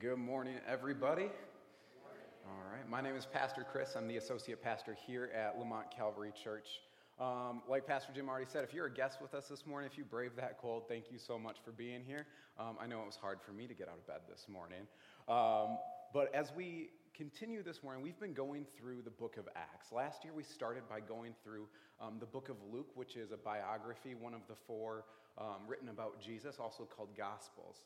Good morning, everybody. All right, my name is Pastor Chris. I'm the associate pastor here at Lamont Calvary Church. Um, like Pastor Jim already said, if you're a guest with us this morning, if you brave that cold, thank you so much for being here. Um, I know it was hard for me to get out of bed this morning. Um, but as we continue this morning, we've been going through the book of Acts. Last year, we started by going through um, the book of Luke, which is a biography, one of the four um, written about Jesus, also called Gospels.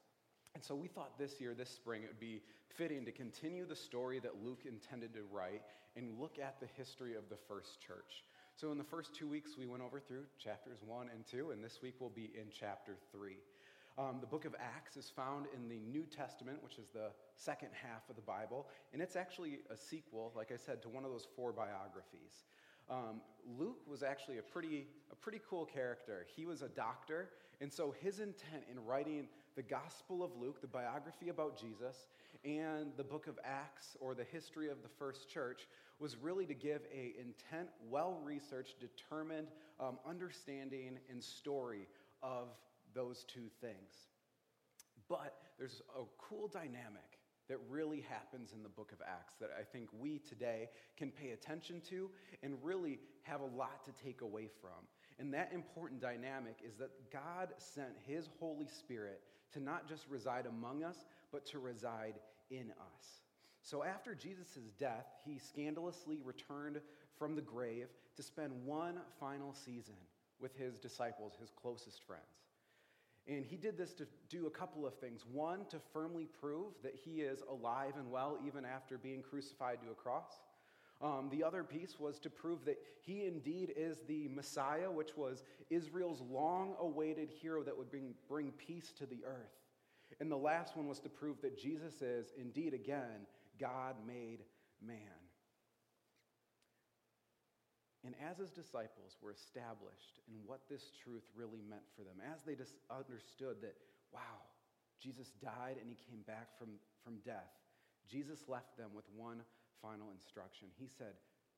And so we thought this year, this spring, it would be fitting to continue the story that Luke intended to write and look at the history of the first church. So in the first two weeks, we went over through chapters one and two, and this week we'll be in chapter three. Um, the book of Acts is found in the New Testament, which is the second half of the Bible, and it's actually a sequel, like I said, to one of those four biographies. Um, Luke was actually a pretty, a pretty cool character. He was a doctor, and so his intent in writing the Gospel of Luke, the biography about Jesus, and the book of Acts, or the history of the first church, was really to give a intent, well-researched, determined um, understanding and story of those two things. But there's a cool dynamic that really happens in the book of Acts that I think we today can pay attention to and really have a lot to take away from. And that important dynamic is that God sent His Holy Spirit to not just reside among us, but to reside in us. So after Jesus' death, he scandalously returned from the grave to spend one final season with his disciples, his closest friends. And he did this to do a couple of things. One, to firmly prove that he is alive and well even after being crucified to a cross. Um, the other piece was to prove that he indeed is the Messiah, which was Israel's long awaited hero that would bring, bring peace to the earth. And the last one was to prove that Jesus is indeed, again, God made man. And as his disciples were established in what this truth really meant for them, as they just understood that, wow, Jesus died and he came back from, from death, Jesus left them with one final instruction. He said,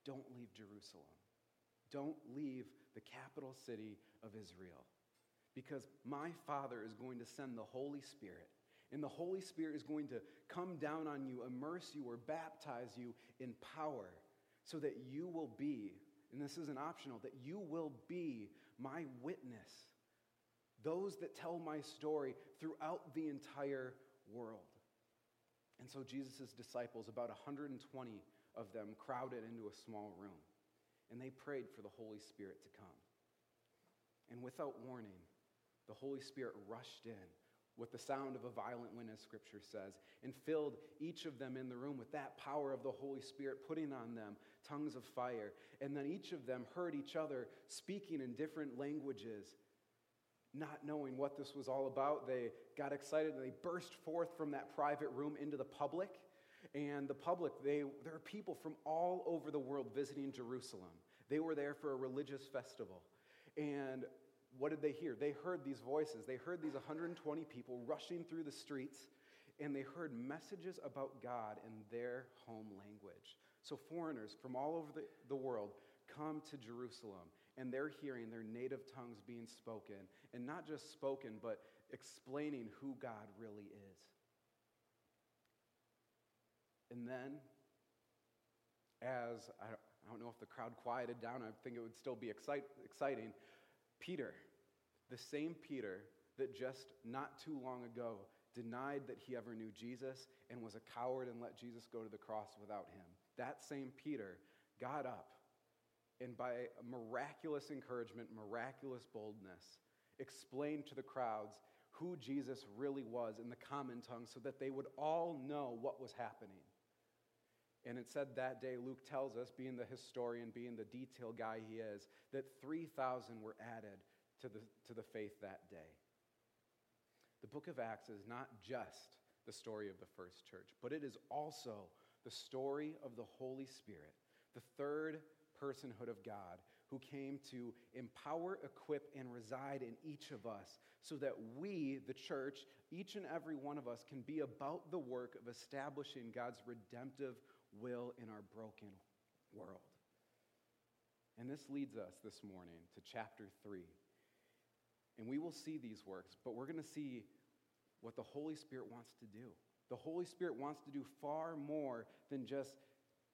Don't leave Jerusalem. Don't leave the capital city of Israel. Because my Father is going to send the Holy Spirit. And the Holy Spirit is going to come down on you, immerse you, or baptize you in power so that you will be and this isn't optional, that you will be my witness. Those that tell my story throughout the entire world. And so Jesus' disciples, about 120 of them, crowded into a small room. And they prayed for the Holy Spirit to come. And without warning, the Holy Spirit rushed in with the sound of a violent wind, as scripture says, and filled each of them in the room with that power of the Holy Spirit, putting on them tongues of fire. And then each of them heard each other speaking in different languages. Not knowing what this was all about, they got excited and they burst forth from that private room into the public. And the public, they, there are people from all over the world visiting Jerusalem. They were there for a religious festival. And what did they hear? They heard these voices. They heard these 120 people rushing through the streets, and they heard messages about God in their home language. So, foreigners from all over the, the world come to Jerusalem, and they're hearing their native tongues being spoken, and not just spoken, but explaining who God really is. And then, as I, I don't know if the crowd quieted down, I think it would still be excite, exciting Peter, the same Peter that just not too long ago denied that he ever knew Jesus and was a coward and let Jesus go to the cross without him. That same Peter got up and, by miraculous encouragement, miraculous boldness, explained to the crowds who Jesus really was in the common tongue so that they would all know what was happening. And it said that day, Luke tells us, being the historian, being the detail guy he is, that 3,000 were added to the, to the faith that day. The book of Acts is not just the story of the first church, but it is also the story of the Holy Spirit, the third personhood of God, who came to empower, equip, and reside in each of us so that we, the church, each and every one of us, can be about the work of establishing God's redemptive will in our broken world. And this leads us this morning to chapter 3. And we will see these works, but we're going to see what the Holy Spirit wants to do. The Holy Spirit wants to do far more than just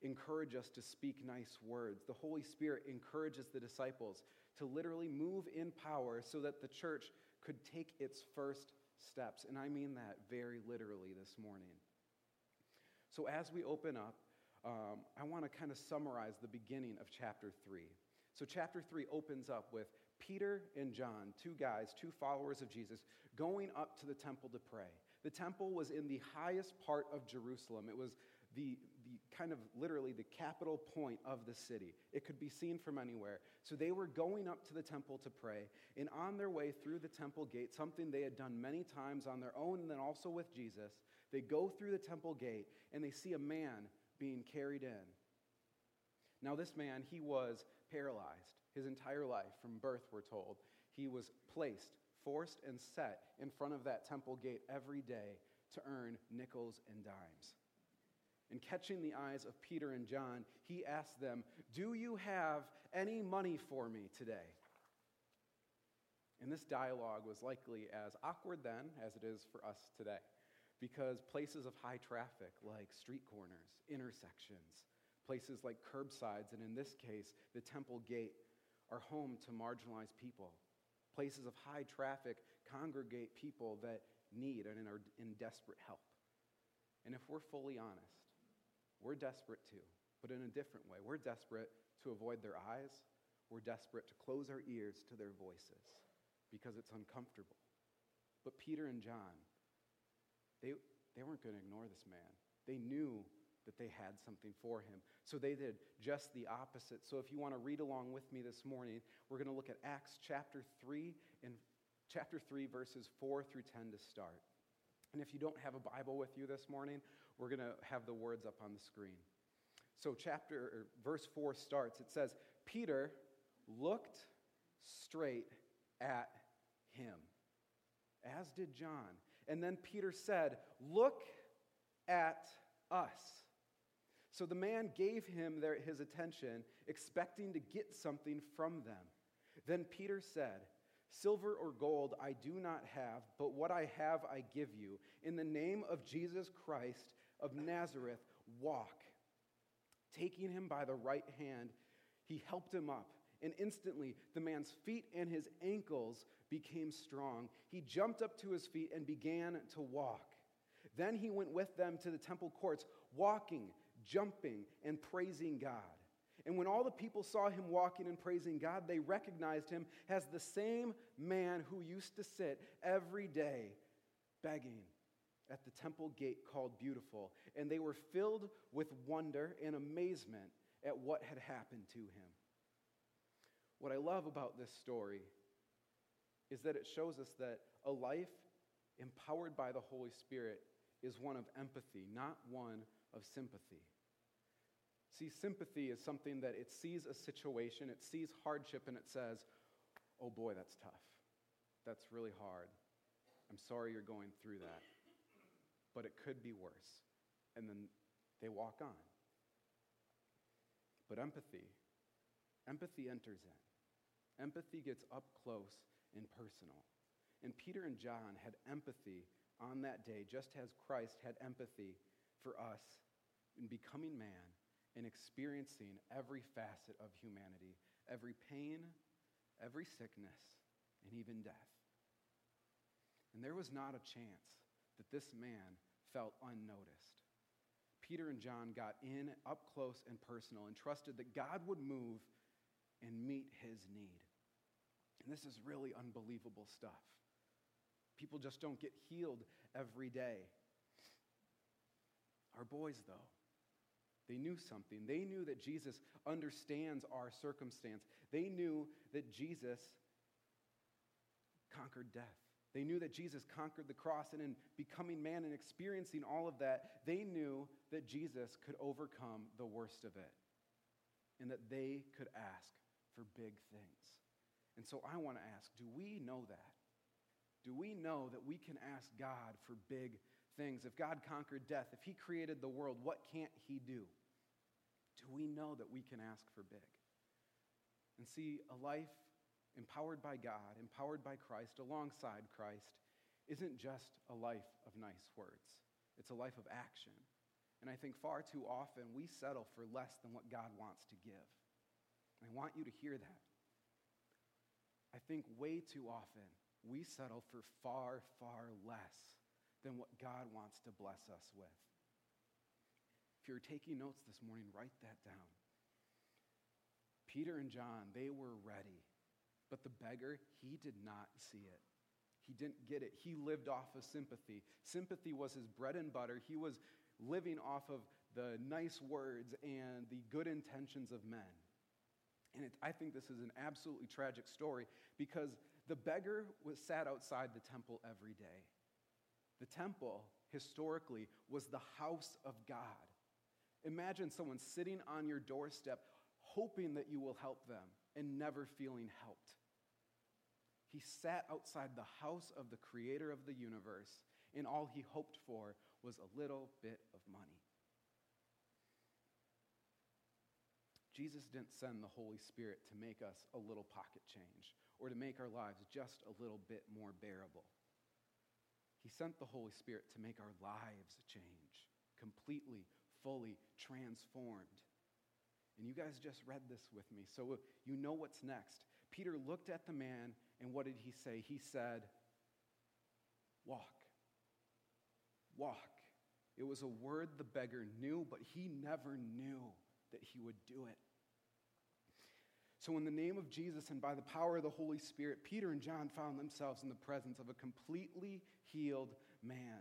encourage us to speak nice words. The Holy Spirit encourages the disciples to literally move in power so that the church could take its first steps. And I mean that very literally this morning. So, as we open up, um, I want to kind of summarize the beginning of chapter 3. So, chapter 3 opens up with Peter and John, two guys, two followers of Jesus, going up to the temple to pray. The temple was in the highest part of Jerusalem. It was the, the kind of literally the capital point of the city. It could be seen from anywhere. So they were going up to the temple to pray. And on their way through the temple gate, something they had done many times on their own and then also with Jesus, they go through the temple gate and they see a man being carried in. Now, this man, he was paralyzed his entire life from birth, we're told. He was placed, forced, and set in front of that temple gate every day to earn nickels and dimes. And catching the eyes of Peter and John, he asked them, Do you have any money for me today? And this dialogue was likely as awkward then as it is for us today, because places of high traffic, like street corners, intersections, places like curbsides, and in this case, the temple gate, are home to marginalized people. Places of high traffic congregate people that need and are in desperate help. And if we're fully honest, we're desperate too, but in a different way. We're desperate to avoid their eyes. We're desperate to close our ears to their voices because it's uncomfortable. But Peter and John, they, they weren't going to ignore this man. They knew that they had something for him. So they did just the opposite. So if you want to read along with me this morning, we're going to look at Acts chapter 3 and chapter 3 verses 4 through 10 to start. And if you don't have a Bible with you this morning, we're going to have the words up on the screen. So, chapter verse 4 starts. It says, Peter looked straight at him, as did John. And then Peter said, Look at us. So the man gave him their, his attention, expecting to get something from them. Then Peter said, Silver or gold I do not have, but what I have I give you. In the name of Jesus Christ of Nazareth, walk. Taking him by the right hand, he helped him up. And instantly, the man's feet and his ankles became strong. He jumped up to his feet and began to walk. Then he went with them to the temple courts, walking, jumping, and praising God. And when all the people saw him walking and praising God, they recognized him as the same man who used to sit every day begging at the temple gate called Beautiful. And they were filled with wonder and amazement at what had happened to him. What I love about this story is that it shows us that a life empowered by the Holy Spirit is one of empathy, not one of sympathy. See, sympathy is something that it sees a situation, it sees hardship, and it says, oh boy, that's tough. That's really hard. I'm sorry you're going through that. But it could be worse. And then they walk on. But empathy, empathy enters in. Empathy gets up close and personal. And Peter and John had empathy on that day, just as Christ had empathy for us in becoming man in experiencing every facet of humanity, every pain, every sickness, and even death. And there was not a chance that this man felt unnoticed. Peter and John got in up close and personal and trusted that God would move and meet his need. And this is really unbelievable stuff. People just don't get healed every day. Our boys, though, they knew something. They knew that Jesus understands our circumstance. They knew that Jesus conquered death. They knew that Jesus conquered the cross, and in becoming man and experiencing all of that, they knew that Jesus could overcome the worst of it and that they could ask for big things. And so I want to ask do we know that? Do we know that we can ask God for big things? If God conquered death, if He created the world, what can't He do? Do we know that we can ask for big? And see, a life empowered by God, empowered by Christ, alongside Christ, isn't just a life of nice words. it's a life of action. And I think far too often we settle for less than what God wants to give. And I want you to hear that. I think way too often we settle for far, far less than what God wants to bless us with. If you're taking notes this morning, write that down. Peter and John, they were ready, but the beggar, he did not see it. He didn't get it. He lived off of sympathy. Sympathy was his bread and butter. He was living off of the nice words and the good intentions of men. And it, I think this is an absolutely tragic story because the beggar was sat outside the temple every day. The temple, historically, was the house of God. Imagine someone sitting on your doorstep hoping that you will help them and never feeling helped. He sat outside the house of the creator of the universe, and all he hoped for was a little bit of money. Jesus didn't send the Holy Spirit to make us a little pocket change or to make our lives just a little bit more bearable. He sent the Holy Spirit to make our lives change, completely, fully transformed. And you guys just read this with me, so you know what's next. Peter looked at the man, and what did he say? He said, Walk. Walk. It was a word the beggar knew, but he never knew that he would do it. So, in the name of Jesus and by the power of the Holy Spirit, Peter and John found themselves in the presence of a completely healed man,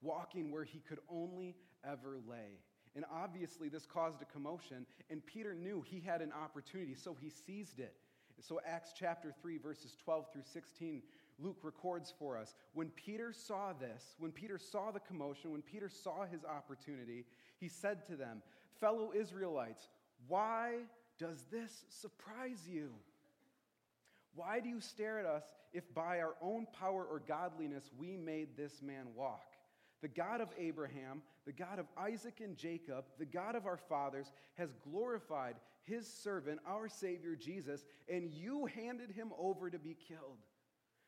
walking where he could only ever lay. And obviously, this caused a commotion, and Peter knew he had an opportunity, so he seized it. So, Acts chapter 3, verses 12 through 16, Luke records for us. When Peter saw this, when Peter saw the commotion, when Peter saw his opportunity, he said to them, Fellow Israelites, why does this surprise you? Why do you stare at us if by our own power or godliness we made this man walk? The God of Abraham, the God of Isaac and Jacob, the God of our fathers, has glorified his servant, our Savior Jesus, and you handed him over to be killed.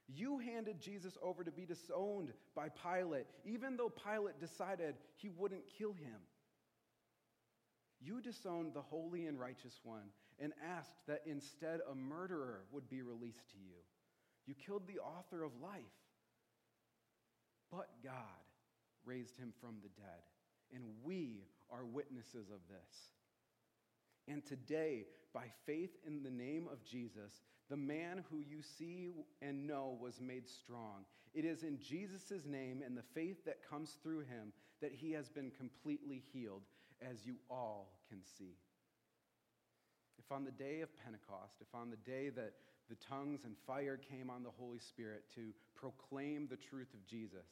You handed Jesus over to be disowned by Pilate, even though Pilate decided he wouldn't kill him. You disowned the holy and righteous one and asked that instead a murderer would be released to you. You killed the author of life. But God raised him from the dead, and we are witnesses of this. And today, by faith in the name of Jesus, the man who you see and know was made strong. It is in Jesus' name and the faith that comes through him that he has been completely healed, as you all can see. If on the day of Pentecost, if on the day that the tongues and fire came on the Holy Spirit to proclaim the truth of Jesus,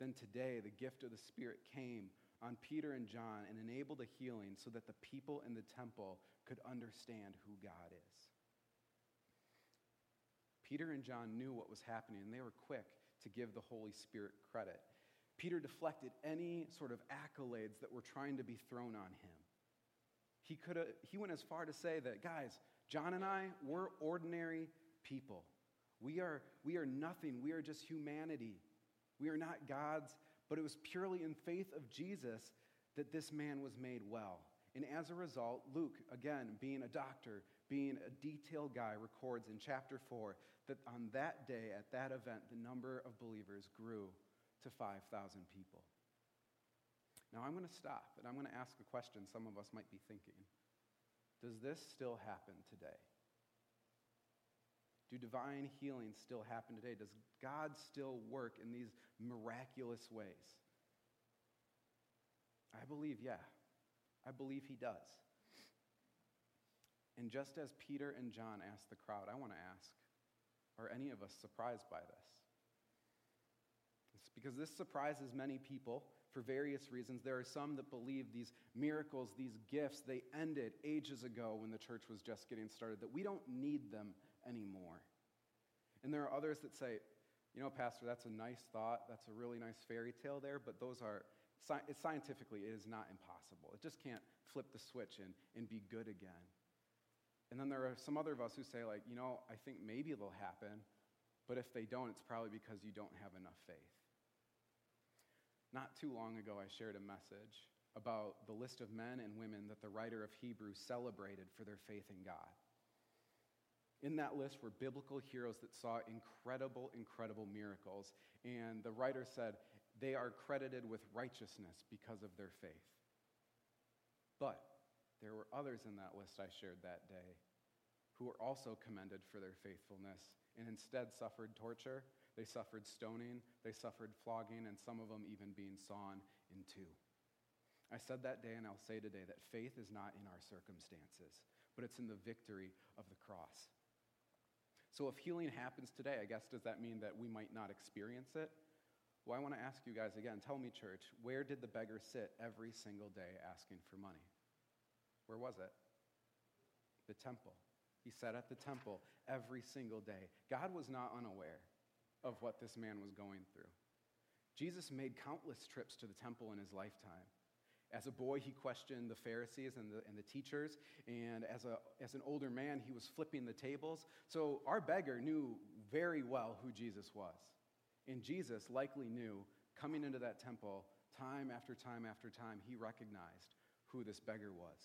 then today the gift of the Spirit came on Peter and John and enabled a healing so that the people in the temple could understand who God is. Peter and John knew what was happening, and they were quick to give the Holy Spirit credit. Peter deflected any sort of accolades that were trying to be thrown on him. He, could he went as far to say that, guys, John and I, we're ordinary people. We are, we are nothing. We are just humanity. We are not gods but it was purely in faith of Jesus that this man was made well. And as a result, Luke, again, being a doctor, being a detailed guy, records in chapter 4 that on that day, at that event, the number of believers grew to 5,000 people. Now, I'm going to stop and I'm going to ask a question some of us might be thinking Does this still happen today? Do divine healings still happen today? Does God still work in these miraculous ways? I believe, yeah. I believe he does. And just as Peter and John asked the crowd, I want to ask are any of us surprised by this? It's because this surprises many people for various reasons. There are some that believe these miracles, these gifts, they ended ages ago when the church was just getting started, that we don't need them anymore. And there are others that say, you know, Pastor, that's a nice thought. That's a really nice fairy tale there, but those are, scientifically, it is not impossible. It just can't flip the switch and, and be good again. And then there are some other of us who say, like, you know, I think maybe it'll happen, but if they don't, it's probably because you don't have enough faith. Not too long ago, I shared a message about the list of men and women that the writer of Hebrews celebrated for their faith in God. In that list were biblical heroes that saw incredible, incredible miracles. And the writer said they are credited with righteousness because of their faith. But there were others in that list I shared that day who were also commended for their faithfulness and instead suffered torture. They suffered stoning, they suffered flogging, and some of them even being sawn in two. I said that day, and I'll say today that faith is not in our circumstances, but it's in the victory of the cross. So, if healing happens today, I guess, does that mean that we might not experience it? Well, I want to ask you guys again tell me, church, where did the beggar sit every single day asking for money? Where was it? The temple. He sat at the temple every single day. God was not unaware of what this man was going through. Jesus made countless trips to the temple in his lifetime. As a boy, he questioned the Pharisees and the, and the teachers, and as, a, as an older man, he was flipping the tables. So our beggar knew very well who Jesus was. And Jesus likely knew, coming into that temple, time after time after time, he recognized who this beggar was.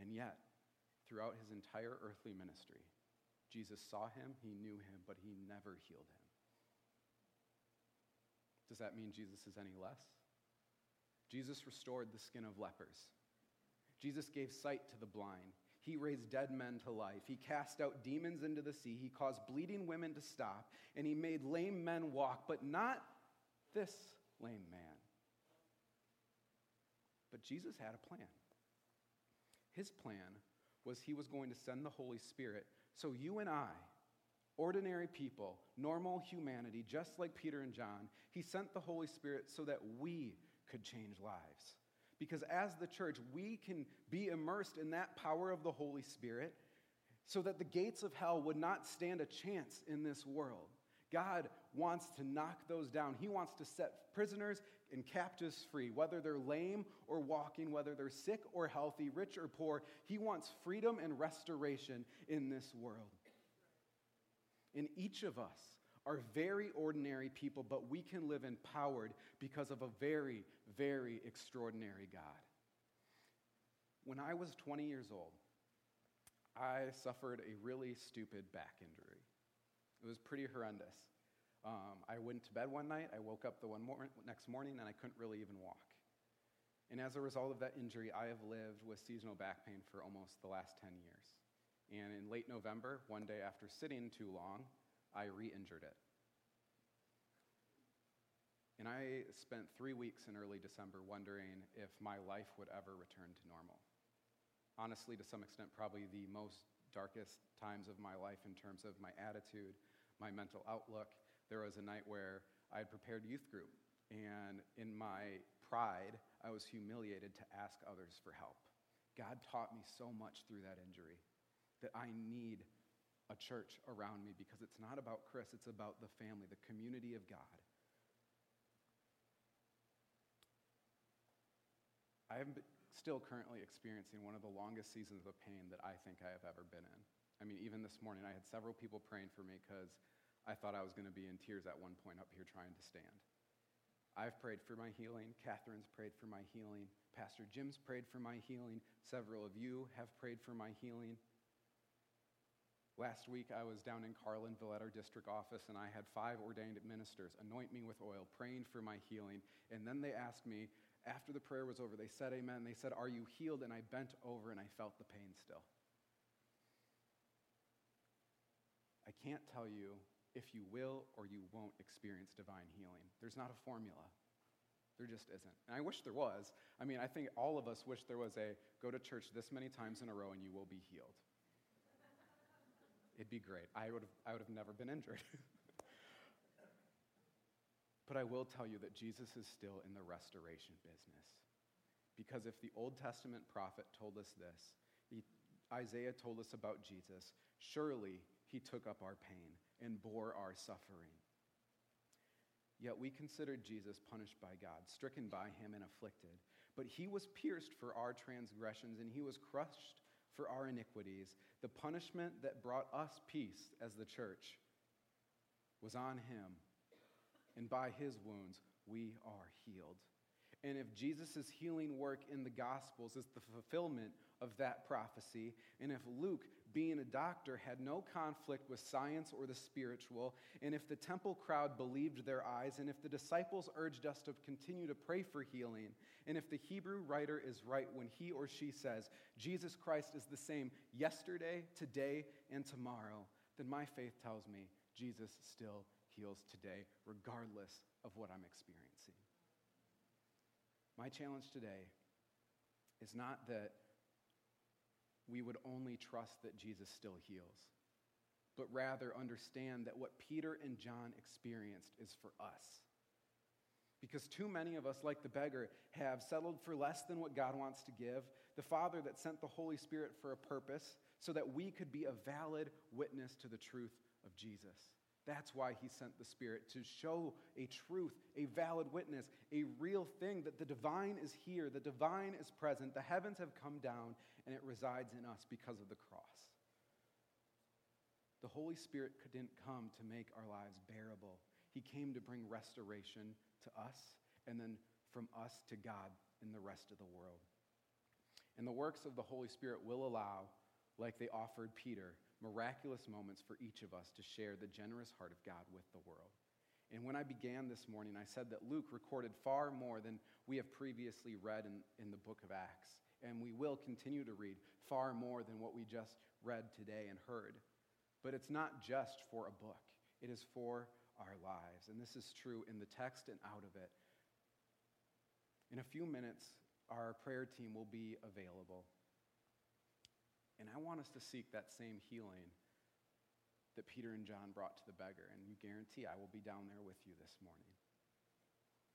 And yet, throughout his entire earthly ministry, Jesus saw him, he knew him, but he never healed him. Does that mean Jesus is any less? Jesus restored the skin of lepers. Jesus gave sight to the blind. He raised dead men to life. He cast out demons into the sea. He caused bleeding women to stop. And he made lame men walk, but not this lame man. But Jesus had a plan. His plan was he was going to send the Holy Spirit so you and I, ordinary people, normal humanity, just like Peter and John, he sent the Holy Spirit so that we could change lives. Because as the church, we can be immersed in that power of the Holy Spirit so that the gates of hell would not stand a chance in this world. God wants to knock those down. He wants to set prisoners and captives free, whether they're lame or walking, whether they're sick or healthy, rich or poor. He wants freedom and restoration in this world. And each of us are very ordinary people, but we can live empowered because of a very, very extraordinary God. When I was 20 years old, I suffered a really stupid back injury. It was pretty horrendous. Um, I went to bed one night, I woke up the one mor- next morning, and I couldn't really even walk. And as a result of that injury, I have lived with seasonal back pain for almost the last 10 years. And in late November, one day after sitting too long, I re injured it. And I spent three weeks in early December wondering if my life would ever return to normal. Honestly, to some extent, probably the most darkest times of my life in terms of my attitude, my mental outlook. There was a night where I had prepared youth group, and in my pride, I was humiliated to ask others for help. God taught me so much through that injury that I need a church around me because it's not about Chris, it's about the family, the community of God. I am still currently experiencing one of the longest seasons of pain that I think I have ever been in. I mean, even this morning, I had several people praying for me because I thought I was going to be in tears at one point up here trying to stand. I've prayed for my healing. Catherine's prayed for my healing. Pastor Jim's prayed for my healing. Several of you have prayed for my healing. Last week, I was down in Carlinville at our district office, and I had five ordained ministers anoint me with oil, praying for my healing. And then they asked me, after the prayer was over, they said, Amen. They said, Are you healed? And I bent over and I felt the pain still. I can't tell you if you will or you won't experience divine healing. There's not a formula. There just isn't. And I wish there was. I mean, I think all of us wish there was a go to church this many times in a row and you will be healed. It'd be great. I would have, I would have never been injured. but I will tell you that Jesus is still in the restoration business. Because if the Old Testament prophet told us this, he, Isaiah told us about Jesus, surely he took up our pain and bore our suffering. Yet we considered Jesus punished by God, stricken by him, and afflicted. But he was pierced for our transgressions, and he was crushed for our iniquities. The punishment that brought us peace as the church was on him, and by his wounds we are healed. And if Jesus' healing work in the Gospels is the fulfillment of that prophecy, and if Luke, being a doctor, had no conflict with science or the spiritual, and if the temple crowd believed their eyes, and if the disciples urged us to continue to pray for healing, and if the Hebrew writer is right when he or she says, Jesus Christ is the same yesterday, today, and tomorrow, then my faith tells me Jesus still heals today, regardless of what I'm experiencing. My challenge today is not that we would only trust that Jesus still heals, but rather understand that what Peter and John experienced is for us. Because too many of us, like the beggar, have settled for less than what God wants to give. The Father that sent the Holy Spirit for a purpose so that we could be a valid witness to the truth of Jesus. That's why he sent the Spirit to show a truth, a valid witness, a real thing that the divine is here, the divine is present, the heavens have come down, and it resides in us because of the cross. The Holy Spirit didn't come to make our lives bearable, He came to bring restoration to us and then from us to God in the rest of the world. And the works of the Holy Spirit will allow, like they offered Peter, miraculous moments for each of us to share the generous heart of God with the world. And when I began this morning, I said that Luke recorded far more than we have previously read in, in the book of Acts. And we will continue to read far more than what we just read today and heard. But it's not just for a book, it is for our lives. And this is true in the text and out of it. In a few minutes, our prayer team will be available. And I want us to seek that same healing that Peter and John brought to the beggar. And you guarantee I will be down there with you this morning.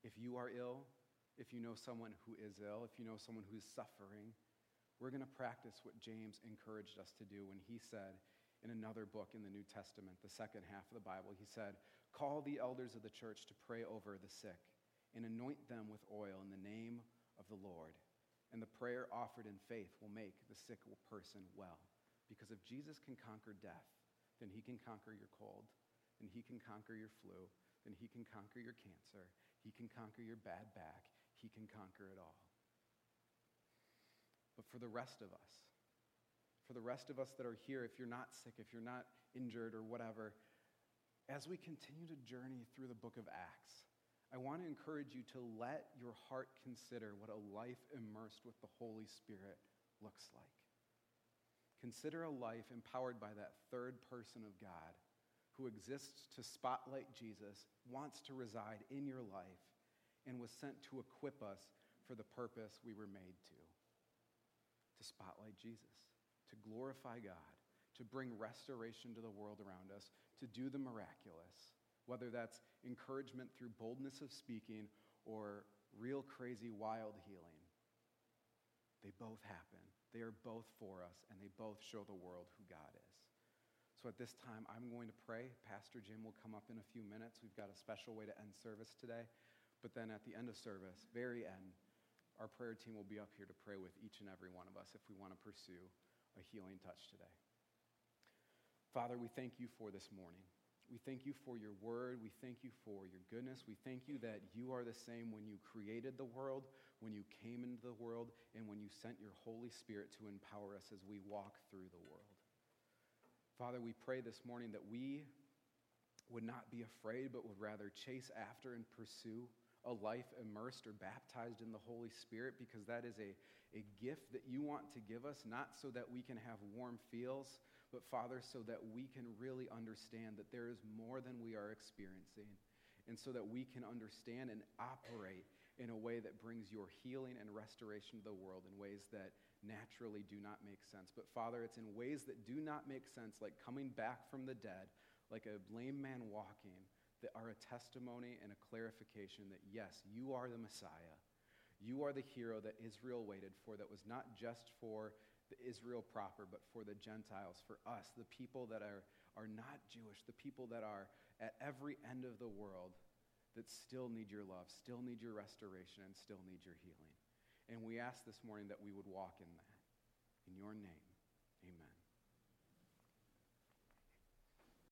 If you are ill, if you know someone who is ill, if you know someone who's suffering, we're going to practice what James encouraged us to do when he said in another book in the New Testament, the second half of the Bible, he said, Call the elders of the church to pray over the sick and anoint them with oil in the name of the Lord and the prayer offered in faith will make the sick person well. Because if Jesus can conquer death, then he can conquer your cold, then he can conquer your flu, then he can conquer your cancer, he can conquer your bad back, he can conquer it all. But for the rest of us, for the rest of us that are here, if you're not sick, if you're not injured or whatever, as we continue to journey through the book of Acts, I want to encourage you to let your heart consider what a life immersed with the Holy Spirit looks like. Consider a life empowered by that third person of God who exists to spotlight Jesus, wants to reside in your life, and was sent to equip us for the purpose we were made to to spotlight Jesus, to glorify God, to bring restoration to the world around us, to do the miraculous whether that's encouragement through boldness of speaking or real crazy wild healing. They both happen. They are both for us, and they both show the world who God is. So at this time, I'm going to pray. Pastor Jim will come up in a few minutes. We've got a special way to end service today. But then at the end of service, very end, our prayer team will be up here to pray with each and every one of us if we want to pursue a healing touch today. Father, we thank you for this morning. We thank you for your word. We thank you for your goodness. We thank you that you are the same when you created the world, when you came into the world, and when you sent your Holy Spirit to empower us as we walk through the world. Father, we pray this morning that we would not be afraid, but would rather chase after and pursue a life immersed or baptized in the Holy Spirit because that is a, a gift that you want to give us, not so that we can have warm feels but Father, so that we can really understand that there is more than we are experiencing, and so that we can understand and operate in a way that brings your healing and restoration to the world in ways that naturally do not make sense. But Father, it's in ways that do not make sense, like coming back from the dead, like a lame man walking, that are a testimony and a clarification that yes, you are the Messiah. You are the hero that Israel waited for, that was not just for the Israel proper, but for the Gentiles, for us, the people that are, are not Jewish, the people that are at every end of the world that still need your love, still need your restoration, and still need your healing. And we ask this morning that we would walk in that. In your name.